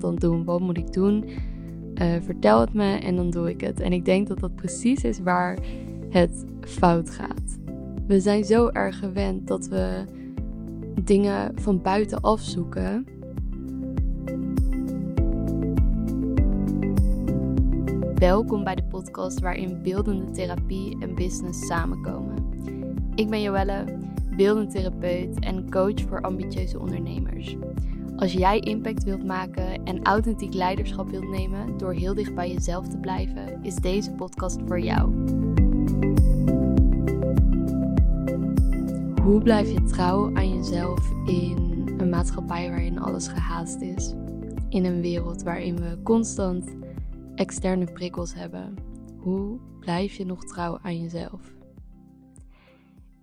dan doen? Wat moet ik doen? Eh, vertel het me en dan doe ik het. En ik denk dat dat precies is waar het fout gaat. We zijn zo erg gewend dat we dingen van buitenaf zoeken. Welkom bij de podcast waarin beeldende therapie en business samenkomen. Ik ben Joelle, beeldend therapeut en coach voor ambitieuze ondernemers. Als jij impact wilt maken en authentiek leiderschap wilt nemen door heel dicht bij jezelf te blijven, is deze podcast voor jou. Hoe blijf je trouw aan jezelf in een maatschappij waarin alles gehaast is? In een wereld waarin we constant externe prikkels hebben. Hoe blijf je nog trouw aan jezelf?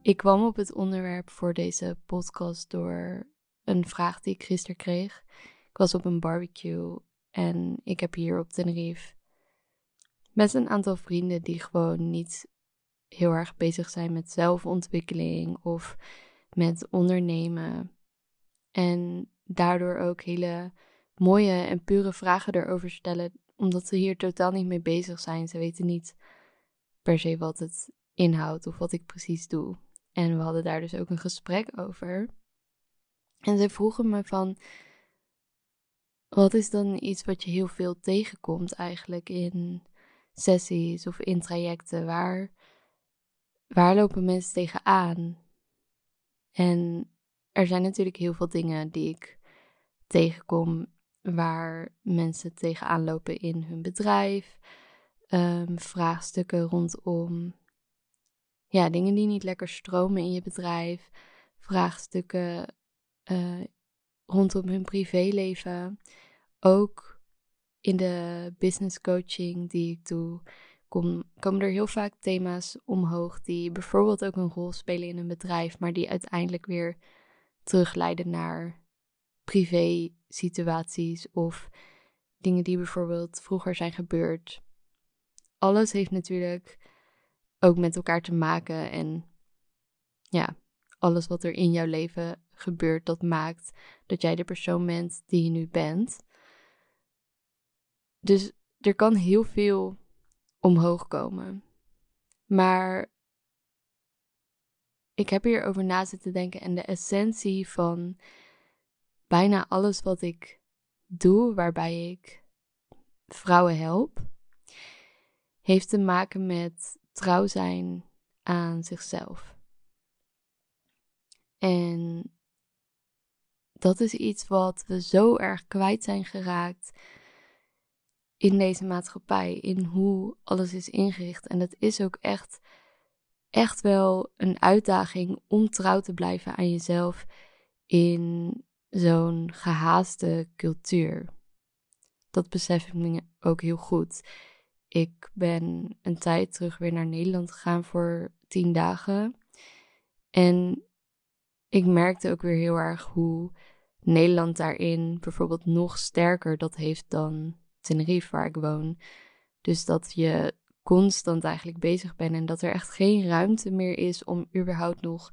Ik kwam op het onderwerp voor deze podcast door een vraag die ik gisteren kreeg. Ik was op een barbecue en ik heb hier op Tenerife met een aantal vrienden die gewoon niet heel erg bezig zijn met zelfontwikkeling of met ondernemen. En daardoor ook hele mooie en pure vragen erover stellen, omdat ze hier totaal niet mee bezig zijn. Ze weten niet per se wat het inhoudt of wat ik precies doe. En we hadden daar dus ook een gesprek over. En ze vroegen me van, wat is dan iets wat je heel veel tegenkomt eigenlijk in sessies of in trajecten? Waar, waar lopen mensen tegenaan? En er zijn natuurlijk heel veel dingen die ik tegenkom waar mensen tegenaan lopen in hun bedrijf. Um, vraagstukken rondom ja, dingen die niet lekker stromen in je bedrijf. Vraagstukken uh, rondom hun privéleven. Ook in de business coaching die ik doe, kom, komen er heel vaak thema's omhoog die bijvoorbeeld ook een rol spelen in een bedrijf, maar die uiteindelijk weer terugleiden naar privé situaties of dingen die bijvoorbeeld vroeger zijn gebeurd. Alles heeft natuurlijk ook met elkaar te maken en ja, alles wat er in jouw leven gebeurt, dat maakt dat jij de persoon bent die je nu bent. Dus er kan heel veel omhoog komen. Maar ik heb hierover na zitten denken en de essentie van bijna alles wat ik doe, waarbij ik vrouwen help, heeft te maken met trouw zijn aan zichzelf. En dat is iets wat we zo erg kwijt zijn geraakt in deze maatschappij, in hoe alles is ingericht. En het is ook echt, echt wel een uitdaging om trouw te blijven aan jezelf in zo'n gehaaste cultuur. Dat besef ik me ook heel goed. Ik ben een tijd terug weer naar Nederland gegaan voor tien dagen. En ik merkte ook weer heel erg hoe Nederland daarin bijvoorbeeld nog sterker dat heeft dan Tenerife, waar ik woon. Dus dat je constant eigenlijk bezig bent en dat er echt geen ruimte meer is om überhaupt nog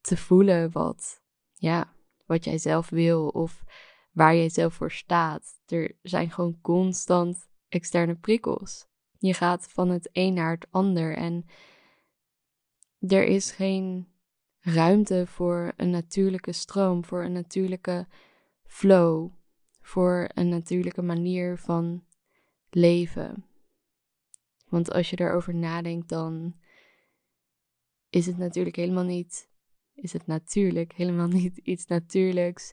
te voelen wat, ja, wat jij zelf wil of waar jij zelf voor staat. Er zijn gewoon constant externe prikkels. Je gaat van het een naar het ander en er is geen ruimte voor een natuurlijke stroom, voor een natuurlijke flow, voor een natuurlijke manier van leven. Want als je daarover nadenkt, dan is het natuurlijk helemaal niet, is het natuurlijk helemaal niet iets natuurlijks.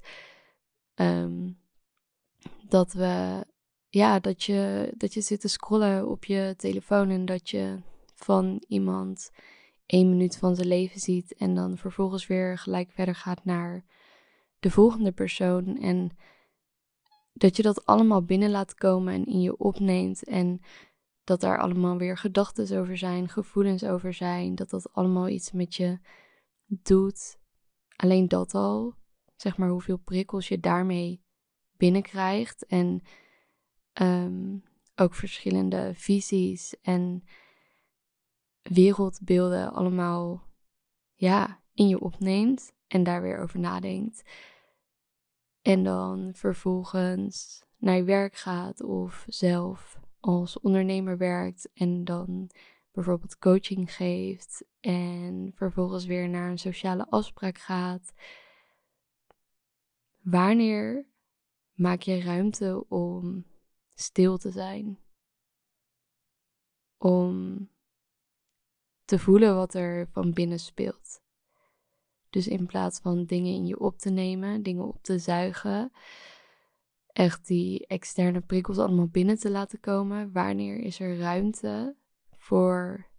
Ehm, dat we, ja, dat je, dat je zit te scrollen op je telefoon en dat je van iemand één minuut van zijn leven ziet en dan vervolgens weer gelijk verder gaat naar de volgende persoon. En dat je dat allemaal binnen laat komen en in je opneemt en dat daar allemaal weer gedachten over zijn, gevoelens over zijn, dat dat allemaal iets met je doet. Alleen dat al, zeg maar hoeveel prikkels je daarmee binnenkrijgt en um, ook verschillende visies en wereldbeelden allemaal ja, in je opneemt en daar weer over nadenkt. En dan vervolgens naar je werk gaat of zelf als ondernemer werkt en dan bijvoorbeeld coaching geeft en vervolgens weer naar een sociale afspraak gaat. Wanneer maak je ruimte om stil te zijn? Om te voelen wat er van binnen speelt. Dus in plaats van dingen in je op te nemen, dingen op te zuigen, echt die externe prikkels allemaal binnen te laten komen, wanneer is er ruimte voor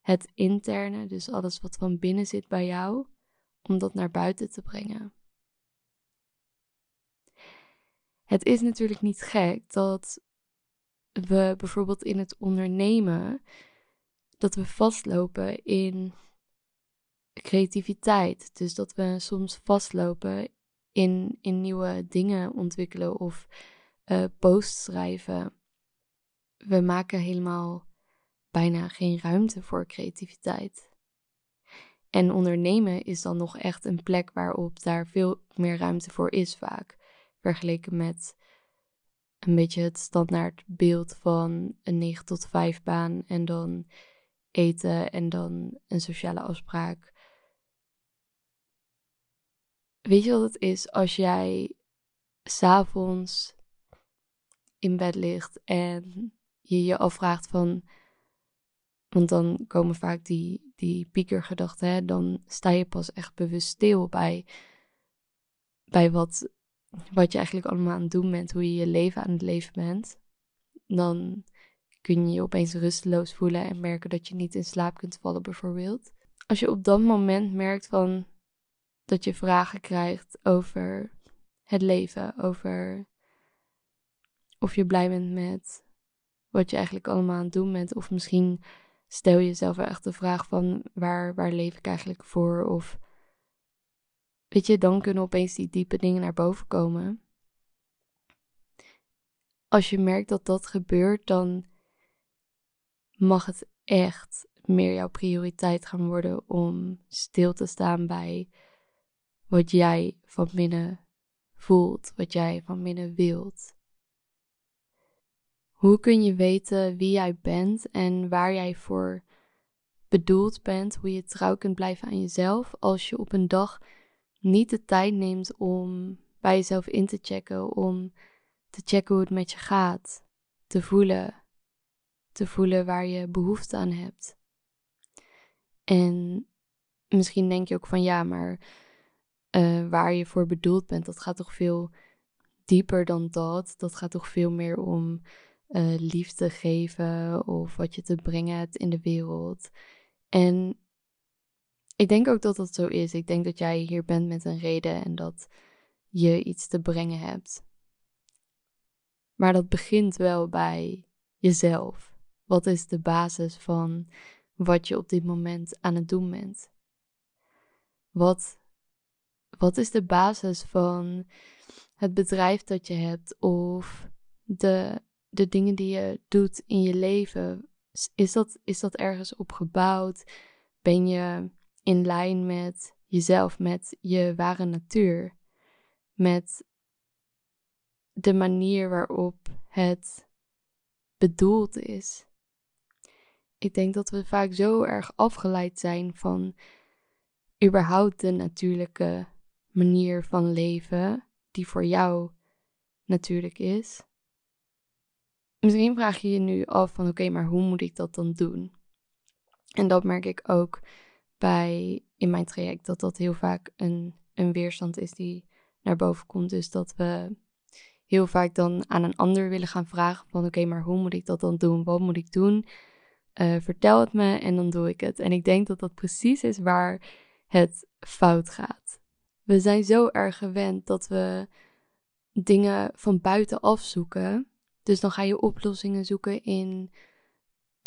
het interne, dus alles wat van binnen zit bij jou, om dat naar buiten te brengen. Het is natuurlijk niet gek dat we bijvoorbeeld in het ondernemen dat we vastlopen in creativiteit. Dus dat we soms vastlopen in, in nieuwe dingen ontwikkelen of uh, posts schrijven. We maken helemaal bijna geen ruimte voor creativiteit. En ondernemen is dan nog echt een plek waarop daar veel meer ruimte voor is vaak. Vergeleken met een beetje het standaard beeld van een 9 tot 5 baan en dan eten en dan een sociale afspraak. Weet je wat het is als jij s'avonds in bed ligt en je je afvraagt van. Want dan komen vaak die, die piekergedachten, hè? dan sta je pas echt bewust stil bij, bij wat, wat je eigenlijk allemaal aan het doen bent, hoe je je leven aan het leven bent. Dan kun je je opeens rusteloos voelen en merken dat je niet in slaap kunt vallen, bijvoorbeeld. Als je op dat moment merkt van dat je vragen krijgt over het leven, over of je blij bent met wat je eigenlijk allemaal aan het doen bent, of misschien stel je jezelf echt de vraag van waar, waar leef ik eigenlijk voor, of weet je, dan kunnen opeens die diepe dingen naar boven komen. Als je merkt dat dat gebeurt, dan mag het echt meer jouw prioriteit gaan worden om stil te staan bij wat jij van binnen voelt, wat jij van binnen wilt. Hoe kun je weten wie jij bent en waar jij voor bedoeld bent, hoe je trouw kunt blijven aan jezelf als je op een dag niet de tijd neemt om bij jezelf in te checken, om te checken hoe het met je gaat, te voelen te voelen waar je behoefte aan hebt. En misschien denk je ook van ja, maar uh, waar je voor bedoeld bent, dat gaat toch veel dieper dan dat. Dat gaat toch veel meer om uh, liefde geven of wat je te brengen hebt in de wereld. En ik denk ook dat dat zo is. Ik denk dat jij hier bent met een reden en dat je iets te brengen hebt. Maar dat begint wel bij jezelf. Wat is de basis van wat je op dit moment aan het doen bent? Wat, wat is de basis van het bedrijf dat je hebt of de, de dingen die je doet in je leven? Is dat, is dat ergens op gebouwd? Ben je in lijn met jezelf, met je ware natuur? Met de manier waarop het bedoeld is? Ik denk dat we vaak zo erg afgeleid zijn van überhaupt de natuurlijke manier van leven die voor jou natuurlijk is. Misschien vraag je je nu af van oké, maar hoe moet ik dat dan doen? En dat merk ik ook bij in mijn traject dat dat heel vaak een, een weerstand is die naar boven komt. Dus dat we heel vaak dan aan een ander willen gaan vragen van oké, maar hoe moet ik dat dan doen? Wat moet ik doen? Uh, vertel het me en dan doe ik het. En ik denk dat dat precies is waar het fout gaat. We zijn zo erg gewend dat we dingen van buitenaf zoeken. Dus dan ga je oplossingen zoeken in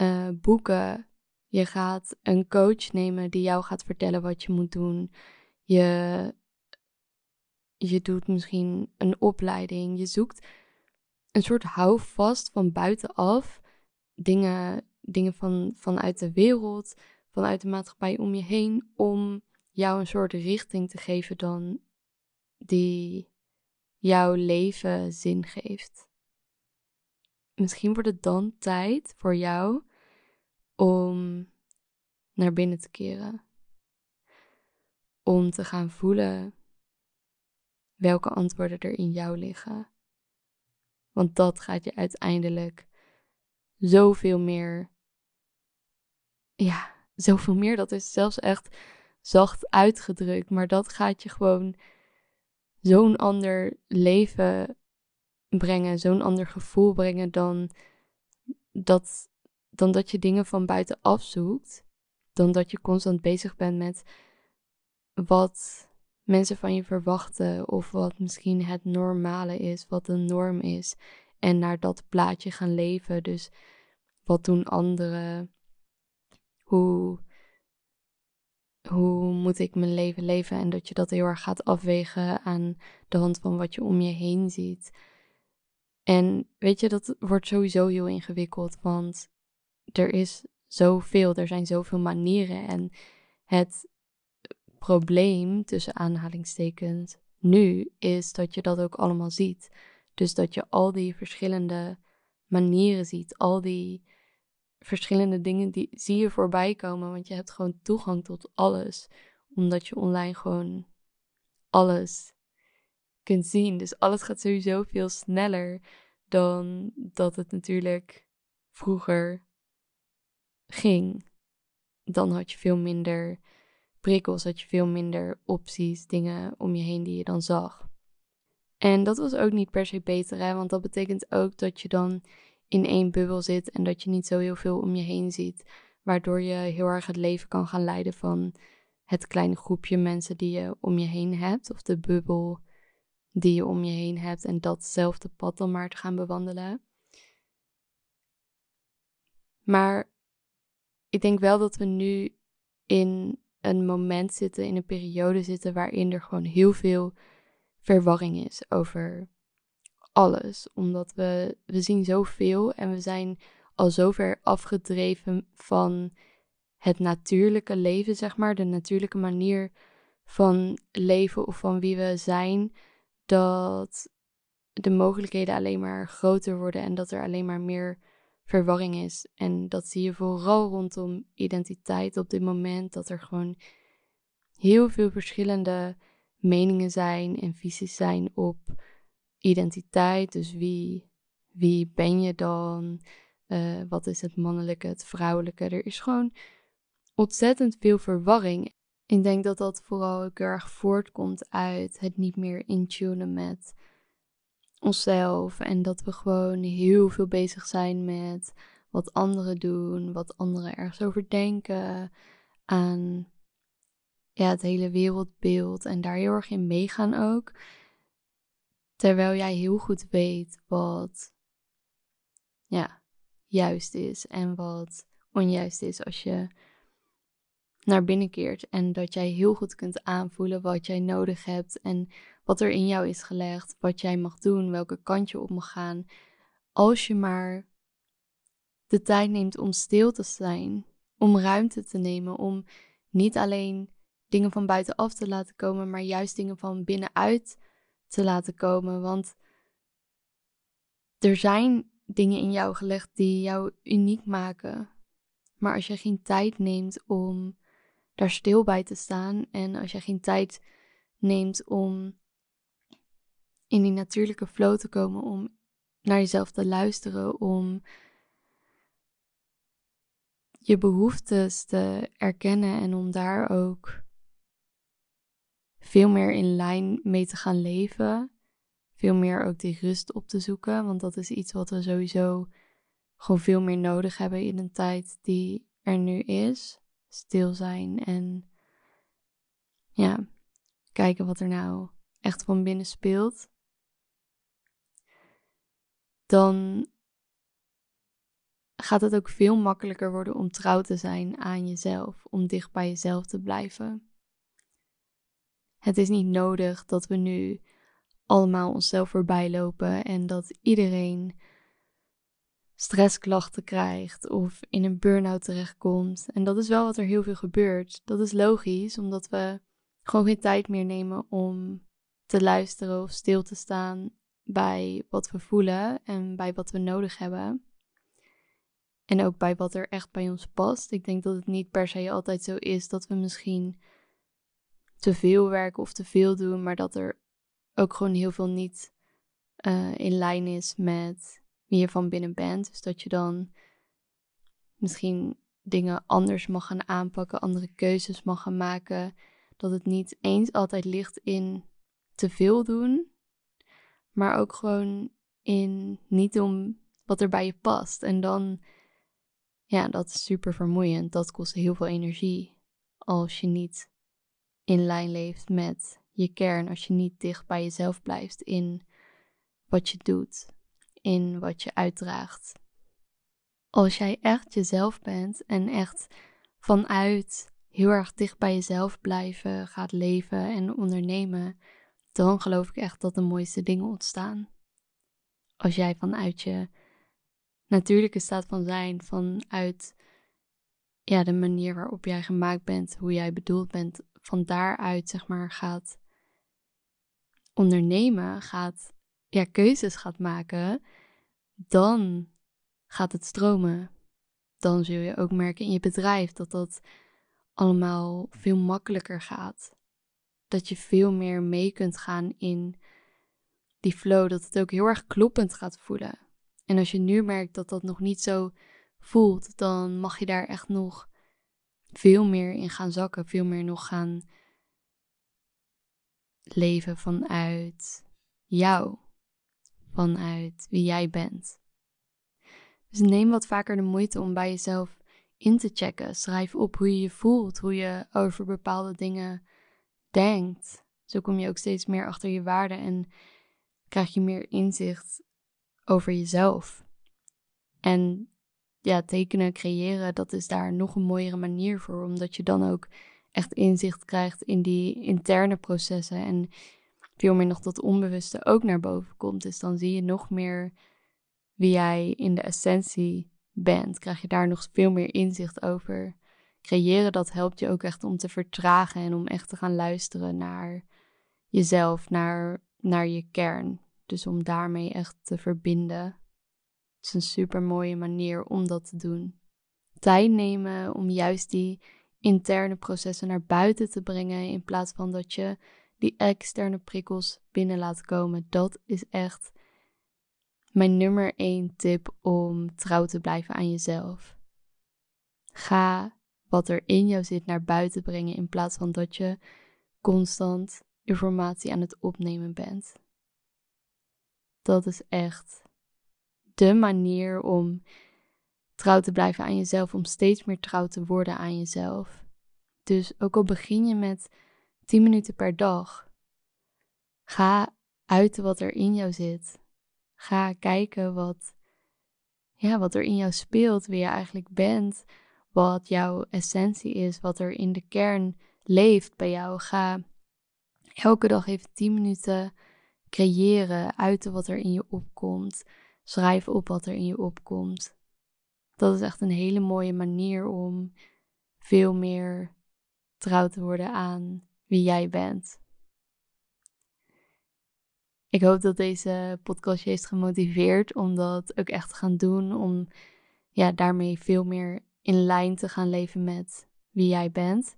uh, boeken. Je gaat een coach nemen die jou gaat vertellen wat je moet doen. Je, je doet misschien een opleiding. Je zoekt een soort houvast van buitenaf. Dingen dingen van, vanuit de wereld, vanuit de maatschappij om je heen, om jou een soort richting te geven dan die jouw leven zin geeft. Misschien wordt het dan tijd voor jou om naar binnen te keren. Om te gaan voelen welke antwoorden er in jou liggen. Want dat gaat je uiteindelijk zoveel meer. Ja, zoveel meer. Dat is zelfs echt zacht uitgedrukt. Maar dat gaat je gewoon zo'n ander leven brengen, zo'n ander gevoel brengen dan dat, dan dat je dingen van buitenaf zoekt. Dan dat je constant bezig bent met wat mensen van je verwachten of wat misschien het normale is, wat de norm is. En naar dat plaatje gaan leven. Dus wat doen anderen? Hoe, hoe moet ik mijn leven leven? En dat je dat heel erg gaat afwegen aan de hand van wat je om je heen ziet. En weet je, dat wordt sowieso heel ingewikkeld, want er is zoveel, er zijn zoveel manieren. En het probleem, tussen aanhalingstekens, nu is dat je dat ook allemaal ziet. Dus dat je al die verschillende manieren ziet, al die verschillende dingen die zie je voorbij komen, want je hebt gewoon toegang tot alles, omdat je online gewoon alles kunt zien. Dus alles gaat sowieso veel sneller dan dat het natuurlijk vroeger ging. Dan had je veel minder prikkels, had je veel minder opties, dingen om je heen die je dan zag. En dat was ook niet per se beter, hè? want dat betekent ook dat je dan in één bubbel zit en dat je niet zo heel veel om je heen ziet, waardoor je heel erg het leven kan gaan leiden van het kleine groepje mensen die je om je heen hebt, of de bubbel die je om je heen hebt en datzelfde pad dan maar te gaan bewandelen. Maar ik denk wel dat we nu in een moment zitten, in een periode zitten waarin er gewoon heel veel verwarring is over alles. Omdat we, we zien zoveel en we zijn al zover afgedreven van het natuurlijke leven, zeg maar, de natuurlijke manier van leven of van wie we zijn, dat de mogelijkheden alleen maar groter worden en dat er alleen maar meer verwarring is. En dat zie je vooral rondom identiteit op dit moment, dat er gewoon heel veel verschillende meningen zijn en visies zijn op identiteit. Dus wie, wie ben je dan? Uh, wat is het mannelijke, het vrouwelijke? Er is gewoon ontzettend veel verwarring. Ik denk dat dat vooral ook erg voortkomt uit het niet meer intunen met onszelf. En dat we gewoon heel veel bezig zijn met wat anderen doen, wat anderen ergens over denken, aan ja, het hele wereldbeeld en daar heel erg in meegaan ook. Terwijl jij heel goed weet wat ja, juist is en wat onjuist is als je naar binnen keert. En dat jij heel goed kunt aanvoelen wat jij nodig hebt en wat er in jou is gelegd, wat jij mag doen, welke kant je op mag gaan. Als je maar de tijd neemt om stil te zijn, om ruimte te nemen, om niet alleen dingen van buitenaf te laten komen, maar juist dingen van binnenuit te laten komen. Want er zijn dingen in jou gelegd die jou uniek maken. Maar als je geen tijd neemt om daar stil bij te staan en als je geen tijd neemt om in die natuurlijke flow te komen, om naar jezelf te luisteren, om je behoeftes te erkennen en om daar ook veel meer in lijn mee te gaan leven. Veel meer ook die rust op te zoeken, want dat is iets wat we sowieso gewoon veel meer nodig hebben in een tijd die er nu is. Stil zijn en ja, kijken wat er nou echt van binnen speelt. Dan gaat het ook veel makkelijker worden om trouw te zijn aan jezelf, om dicht bij jezelf te blijven. Het is niet nodig dat we nu allemaal onszelf voorbij lopen en dat iedereen stressklachten krijgt of in een burn-out terechtkomt. En dat is wel wat er heel veel gebeurt. Dat is logisch, omdat we gewoon geen tijd meer nemen om te luisteren of stil te staan bij wat we voelen en bij wat we nodig hebben. En ook bij wat er echt bij ons past. Ik denk dat het niet per se altijd zo is dat we misschien te veel werken of te veel doen, maar dat er ook gewoon heel veel niet uh, in lijn is met wie je van binnen bent. Dus dat je dan misschien dingen anders mag gaan aanpakken, andere keuzes mag gaan maken. Dat het niet eens altijd ligt in te veel doen, maar ook gewoon in niet doen wat er bij je past. En dan, ja, dat is super vermoeiend. Dat kost heel veel energie als je niet in lijn leeft met je kern, als je niet dicht bij jezelf blijft in wat je doet, in wat je uitdraagt. Als jij echt jezelf bent en echt vanuit heel erg dicht bij jezelf blijven gaat leven en ondernemen, dan geloof ik echt dat de mooiste dingen ontstaan. Als jij vanuit je natuurlijke staat van zijn, vanuit ja, de manier waarop jij gemaakt bent, hoe jij bedoeld bent, van daaruit zeg maar gaat ondernemen, gaat ja, keuzes gaat maken, dan gaat het stromen. Dan zul je ook merken in je bedrijf dat dat allemaal veel makkelijker gaat. Dat je veel meer mee kunt gaan in die flow, dat het ook heel erg kloppend gaat voelen. En als je nu merkt dat dat nog niet zo voelt, dan mag je daar echt nog veel meer in gaan zakken, veel meer nog gaan leven vanuit jou, vanuit wie jij bent. Dus neem wat vaker de moeite om bij jezelf in te checken. Schrijf op hoe je je voelt, hoe je over bepaalde dingen denkt. Zo kom je ook steeds meer achter je waarden en krijg je meer inzicht over jezelf. En ja, tekenen, creëren, dat is daar nog een mooiere manier voor, omdat je dan ook echt inzicht krijgt in die interne processen en veel meer nog dat onbewuste ook naar boven komt. Dus dan zie je nog meer wie jij in de essentie bent. Krijg je daar nog veel meer inzicht over. Creëren, dat helpt je ook echt om te vertragen en om echt te gaan luisteren naar jezelf, naar, naar je kern. Dus om daarmee echt te verbinden. Het is een super mooie manier om dat te doen. Tijd nemen om juist die interne processen naar buiten te brengen in plaats van dat je die externe prikkels binnen laat komen. Dat is echt mijn nummer één tip om trouw te blijven aan jezelf. Ga wat er in jou zit naar buiten brengen in plaats van dat je constant informatie aan het opnemen bent. Dat is echt de manier om trouw te blijven aan jezelf, om steeds meer trouw te worden aan jezelf. Dus ook al begin je met 10 minuten per dag, ga uiten wat er in jou zit. Ga kijken wat, ja, wat er in jou speelt, wie je eigenlijk bent, wat jouw essentie is, wat er in de kern leeft bij jou. Ga elke dag even 10 minuten creëren, uiten wat er in je opkomt. Schrijf op wat er in je opkomt. Dat is echt een hele mooie manier om veel meer trouw te worden aan wie jij bent. Ik hoop dat deze podcast je heeft gemotiveerd om dat ook echt te gaan doen. Om ja, daarmee veel meer in lijn te gaan leven met wie jij bent.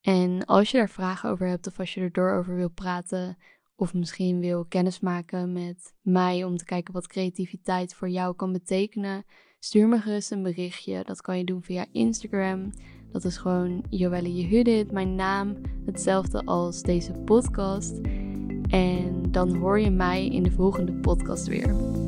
En als je daar vragen over hebt of als je er door over wil praten of misschien wil kennismaken met mij om te kijken wat creativiteit voor jou kan betekenen, stuur me gerust een berichtje. Dat kan je doen via Instagram. Dat is gewoon Joelle Jehudit, mijn naam, hetzelfde als deze podcast. En dan hoor je mij in de volgende podcast weer.